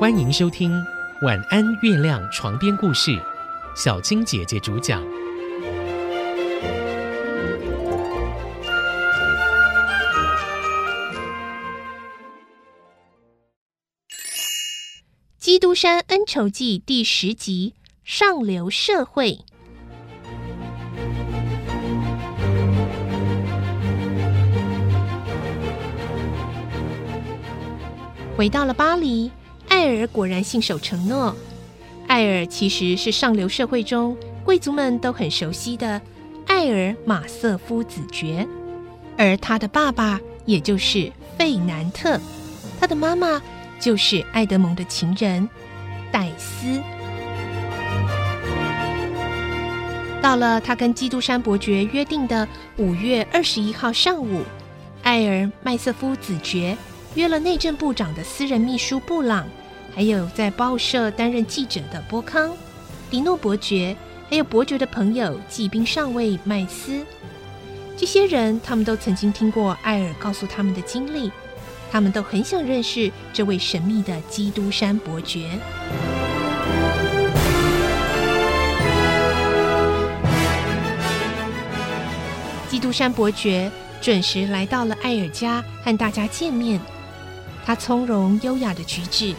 欢迎收听《晚安月亮》床边故事，小青姐姐主讲。《基督山恩仇记》第十集：上流社会。回到了巴黎，艾尔果然信守承诺。艾尔其实是上流社会中贵族们都很熟悉的艾尔马瑟夫子爵，而他的爸爸也就是费南特，他的妈妈就是爱德蒙的情人戴斯。到了他跟基督山伯爵约定的五月二十一号上午，艾尔麦瑟夫子爵。约了内政部长的私人秘书布朗，还有在报社担任记者的波康、迪诺伯爵，还有伯爵的朋友骑兵上尉麦斯。这些人，他们都曾经听过艾尔告诉他们的经历，他们都很想认识这位神秘的基督山伯爵。基督山伯爵准时来到了艾尔家，和大家见面。他从容优雅的举止，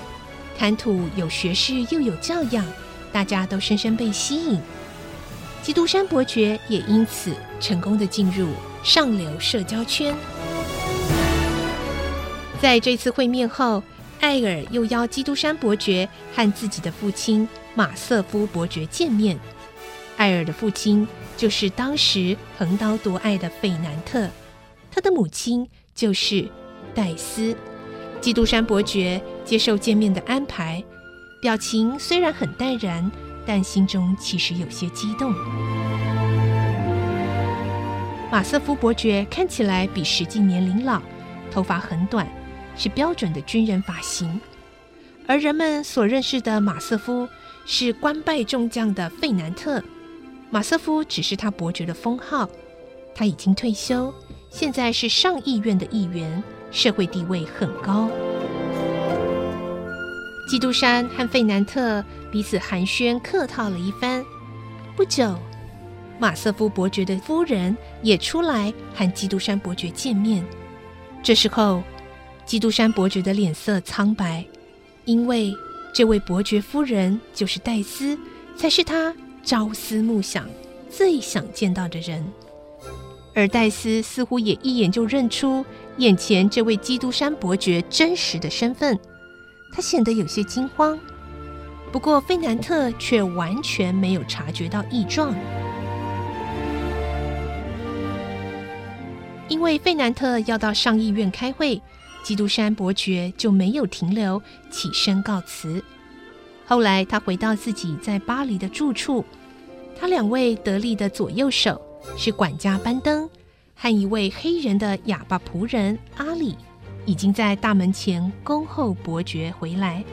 谈吐有学识又有教养，大家都深深被吸引。基督山伯爵也因此成功的进入上流社交圈。在这次会面后，艾尔又邀基督山伯爵和自己的父亲马瑟夫伯爵见面。艾尔的父亲就是当时横刀夺爱的费南特，他的母亲就是戴斯。基督山伯爵接受见面的安排，表情虽然很淡然，但心中其实有些激动。马瑟夫伯爵看起来比实际年龄老，头发很短，是标准的军人发型。而人们所认识的马瑟夫是官拜众将的费南特，马瑟夫只是他伯爵的封号。他已经退休，现在是上议院的议员。社会地位很高。基督山和费南特彼此寒暄客套了一番。不久，马瑟夫伯爵的夫人也出来和基督山伯爵见面。这时候，基督山伯爵的脸色苍白，因为这位伯爵夫人就是戴斯，才是他朝思暮想、最想见到的人。而戴斯似乎也一眼就认出。眼前这位基督山伯爵真实的身份，他显得有些惊慌。不过费南特却完全没有察觉到异状，因为费南特要到上议院开会，基督山伯爵就没有停留，起身告辞。后来他回到自己在巴黎的住处，他两位得力的左右手是管家班登。和一位黑人的哑巴仆人阿里，已经在大门前恭候伯爵回来。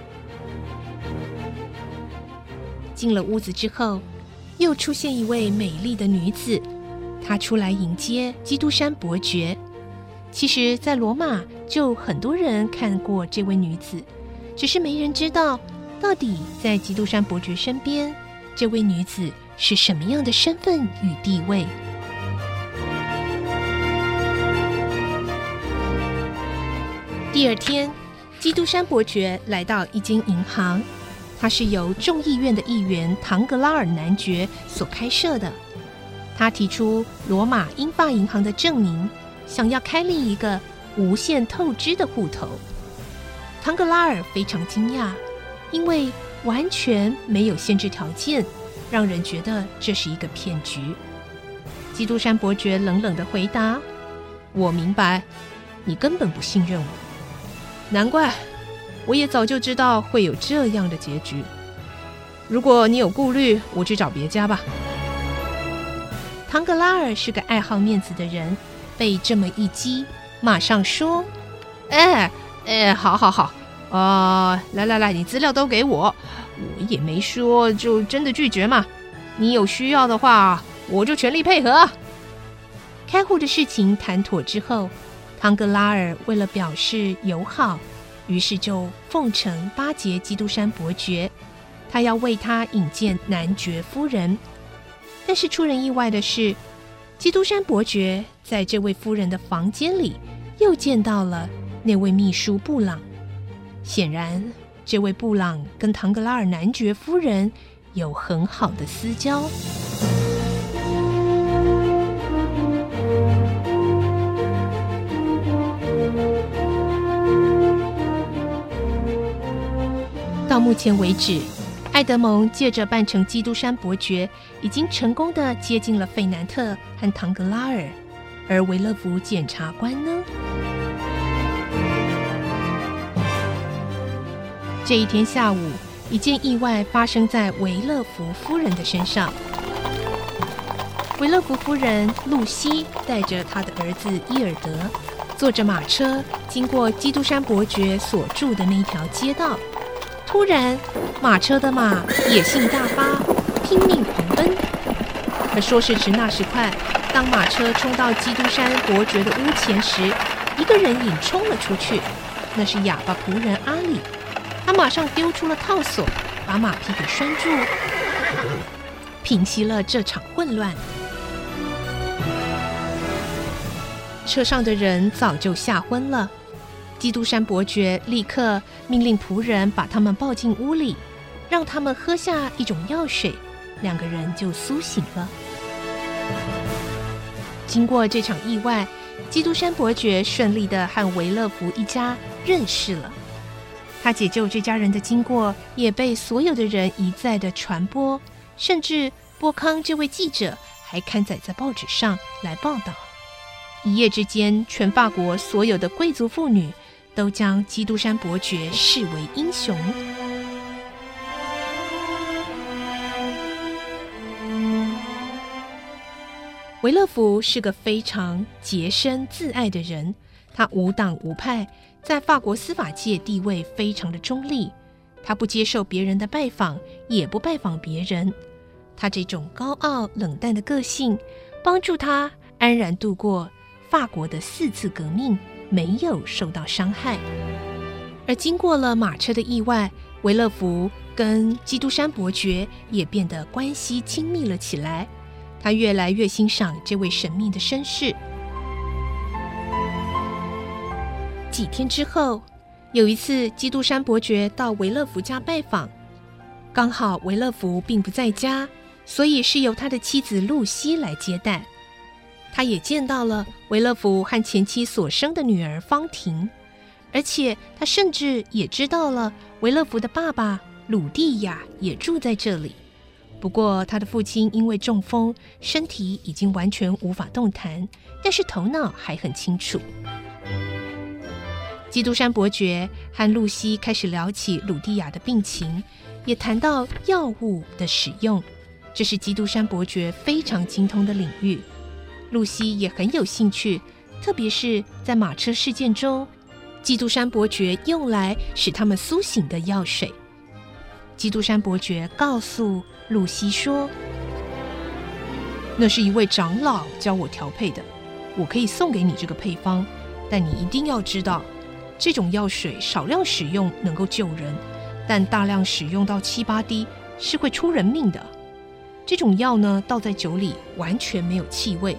进了屋子之后，又出现一位美丽的女子，她出来迎接基督山伯爵。其实，在罗马就很多人看过这位女子，只是没人知道到底在基督山伯爵身边，这位女子是什么样的身份与地位。第二天，基督山伯爵来到一间银行，它是由众议院的议员唐格拉尔男爵所开设的。他提出罗马英法银行的证明，想要开立一个无限透支的户头。唐格拉尔非常惊讶，因为完全没有限制条件，让人觉得这是一个骗局。基督山伯爵冷冷的回答：“我明白，你根本不信任我。”难怪，我也早就知道会有这样的结局。如果你有顾虑，我去找别家吧。唐格拉尔是个爱好面子的人，被这么一激，马上说：“哎哎，好好好，啊，来来来，你资料都给我，我也没说就真的拒绝嘛。你有需要的话，我就全力配合。”开户的事情谈妥之后。唐格拉尔为了表示友好，于是就奉承巴结基督山伯爵，他要为他引荐男爵夫人。但是出人意外的是，基督山伯爵在这位夫人的房间里又见到了那位秘书布朗。显然，这位布朗跟唐格拉尔男爵夫人有很好的私交。到目前为止，爱德蒙借着扮成基督山伯爵，已经成功的接近了费南特和唐格拉尔。而维勒福检察官呢？这一天下午，一件意外发生在维勒福夫人的身上。维勒福夫人露西带着她的儿子伊尔德，坐着马车经过基督山伯爵所住的那条街道。突然，马车的马野性大发，拼命狂奔。而说时迟，那时快，当马车冲到基督山伯爵的屋前时，一个人影冲了出去，那是哑巴仆人阿里。他马上丢出了套索，把马匹给拴住，平息了这场混乱。车上的人早就吓昏了。基督山伯爵立刻命令仆人把他们抱进屋里，让他们喝下一种药水，两个人就苏醒了。经过这场意外，基督山伯爵顺利的和维勒福一家认识了。他解救这家人的经过也被所有的人一再的传播，甚至波康这位记者还刊载在报纸上来报道。一夜之间，全法国所有的贵族妇女都将基督山伯爵视为英雄。维勒福是个非常洁身自爱的人，他无党无派。在法国司法界地位非常的中立，他不接受别人的拜访，也不拜访别人。他这种高傲冷淡的个性，帮助他安然度过法国的四次革命，没有受到伤害。而经过了马车的意外，维勒福跟基督山伯爵也变得关系亲密了起来。他越来越欣赏这位神秘的绅士。几天之后，有一次，基督山伯爵到维勒福家拜访，刚好维勒福并不在家，所以是由他的妻子露西来接待。他也见到了维勒福和前妻所生的女儿方婷，而且他甚至也知道了维勒福的爸爸鲁蒂亚也住在这里。不过，他的父亲因为中风，身体已经完全无法动弹，但是头脑还很清楚。基督山伯爵和露西开始聊起鲁蒂亚的病情，也谈到药物的使用，这是基督山伯爵非常精通的领域。露西也很有兴趣，特别是在马车事件中，基督山伯爵用来使他们苏醒的药水。基督山伯爵告诉露西说：“那是一位长老教我调配的，我可以送给你这个配方，但你一定要知道。”这种药水少量使用能够救人，但大量使用到七八滴是会出人命的。这种药呢，倒在酒里完全没有气味，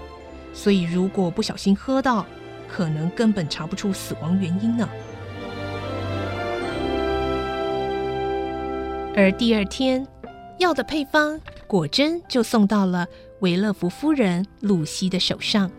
所以如果不小心喝到，可能根本查不出死亡原因呢。而第二天，药的配方果真就送到了维勒福夫人露西的手上。